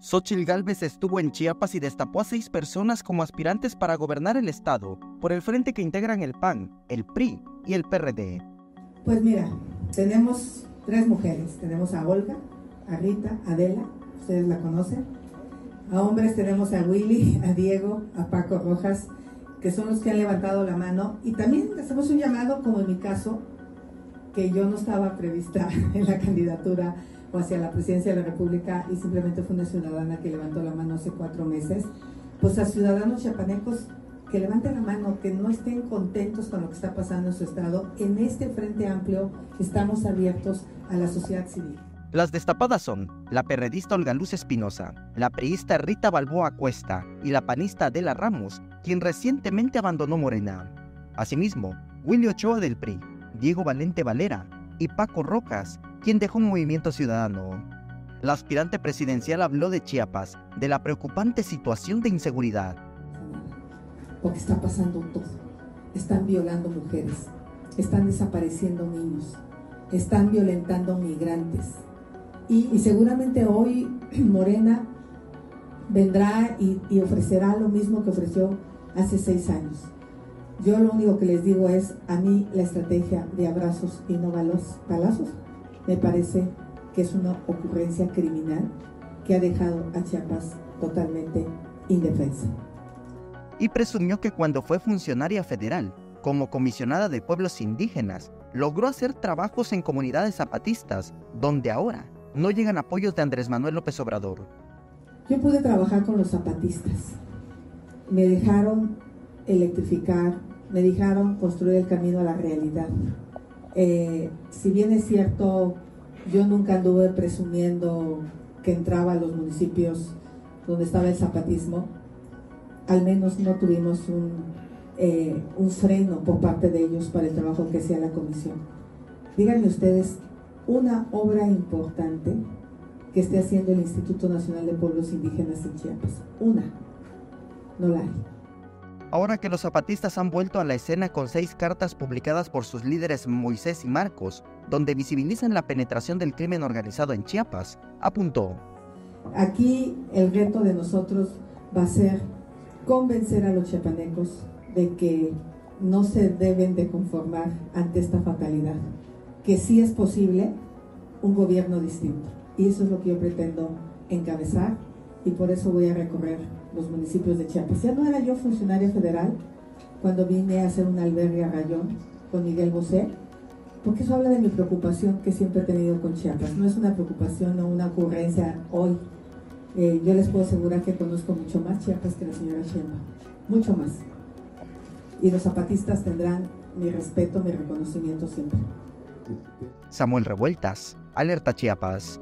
Xochitl Gálvez estuvo en Chiapas y destapó a seis personas como aspirantes para gobernar el estado por el frente que integran el PAN, el PRI y el PRD. Pues mira, tenemos tres mujeres. Tenemos a Olga, a Rita, a Adela, ustedes la conocen. A hombres tenemos a Willy, a Diego, a Paco Rojas, que son los que han levantado la mano. Y también hacemos un llamado, como en mi caso, que yo no estaba prevista en la candidatura o hacia la presidencia de la República y simplemente fue una ciudadana que levantó la mano hace cuatro meses, pues a ciudadanos chapanecos que levanten la mano, que no estén contentos con lo que está pasando en su estado, en este Frente Amplio estamos abiertos a la sociedad civil. Las destapadas son la perredista Olga Luz Espinosa, la priista Rita Balboa Cuesta y la panista Adela Ramos, quien recientemente abandonó Morena. Asimismo, Willy Ochoa del PRI, Diego Valente Valera y Paco Rocas, quien dejó un movimiento ciudadano. La aspirante presidencial habló de Chiapas, de la preocupante situación de inseguridad. Porque está pasando todo. Están violando mujeres, están desapareciendo niños, están violentando migrantes. Y, seguramente hoy Morena vendrá y, ofrecerá lo mismo que ofreció hace seis años. Yo lo único que les digo es, a mí la estrategia de abrazos y no balazos me parece que es una ocurrencia criminal que ha dejado a Chiapas totalmente indefensa. Y presumió que cuando fue funcionaria federal, como comisionada de pueblos indígenas, logró hacer trabajos en comunidades zapatistas, donde ahora no llegan apoyos de Andrés Manuel López Obrador. Yo pude trabajar con los zapatistas. Me dejaron electrificar, me dejaron construir el camino a la realidad. Eh, si bien es cierto, yo nunca anduve presumiendo que entraba a los municipios donde estaba el zapatismo, al menos no tuvimos un, eh, un freno por parte de ellos para el trabajo que hacía la comisión. Díganme ustedes, una obra importante que esté haciendo el Instituto Nacional de Pueblos Indígenas en Chiapas. Una. No la hay. Ahora que los zapatistas han vuelto a la escena con seis cartas publicadas por sus líderes Moisés y Marcos, donde visibilizan la penetración del crimen organizado en Chiapas, apuntó. Aquí el reto de nosotros va a ser convencer a los chiapanecos de que no se deben de conformar ante esta fatalidad, que sí es posible un gobierno distinto. Y eso es lo que yo pretendo encabezar y por eso voy a recorrer los municipios de Chiapas. Ya no era yo funcionaria federal cuando vine a hacer un albergue Rayón con Miguel Bosé, porque eso habla de mi preocupación que siempre he tenido con Chiapas. No es una preocupación o una ocurrencia hoy. Eh, yo les puedo asegurar que conozco mucho más Chiapas que la señora Sheinbaum, mucho más. Y los zapatistas tendrán mi respeto, mi reconocimiento siempre. Samuel Revueltas, Alerta Chiapas.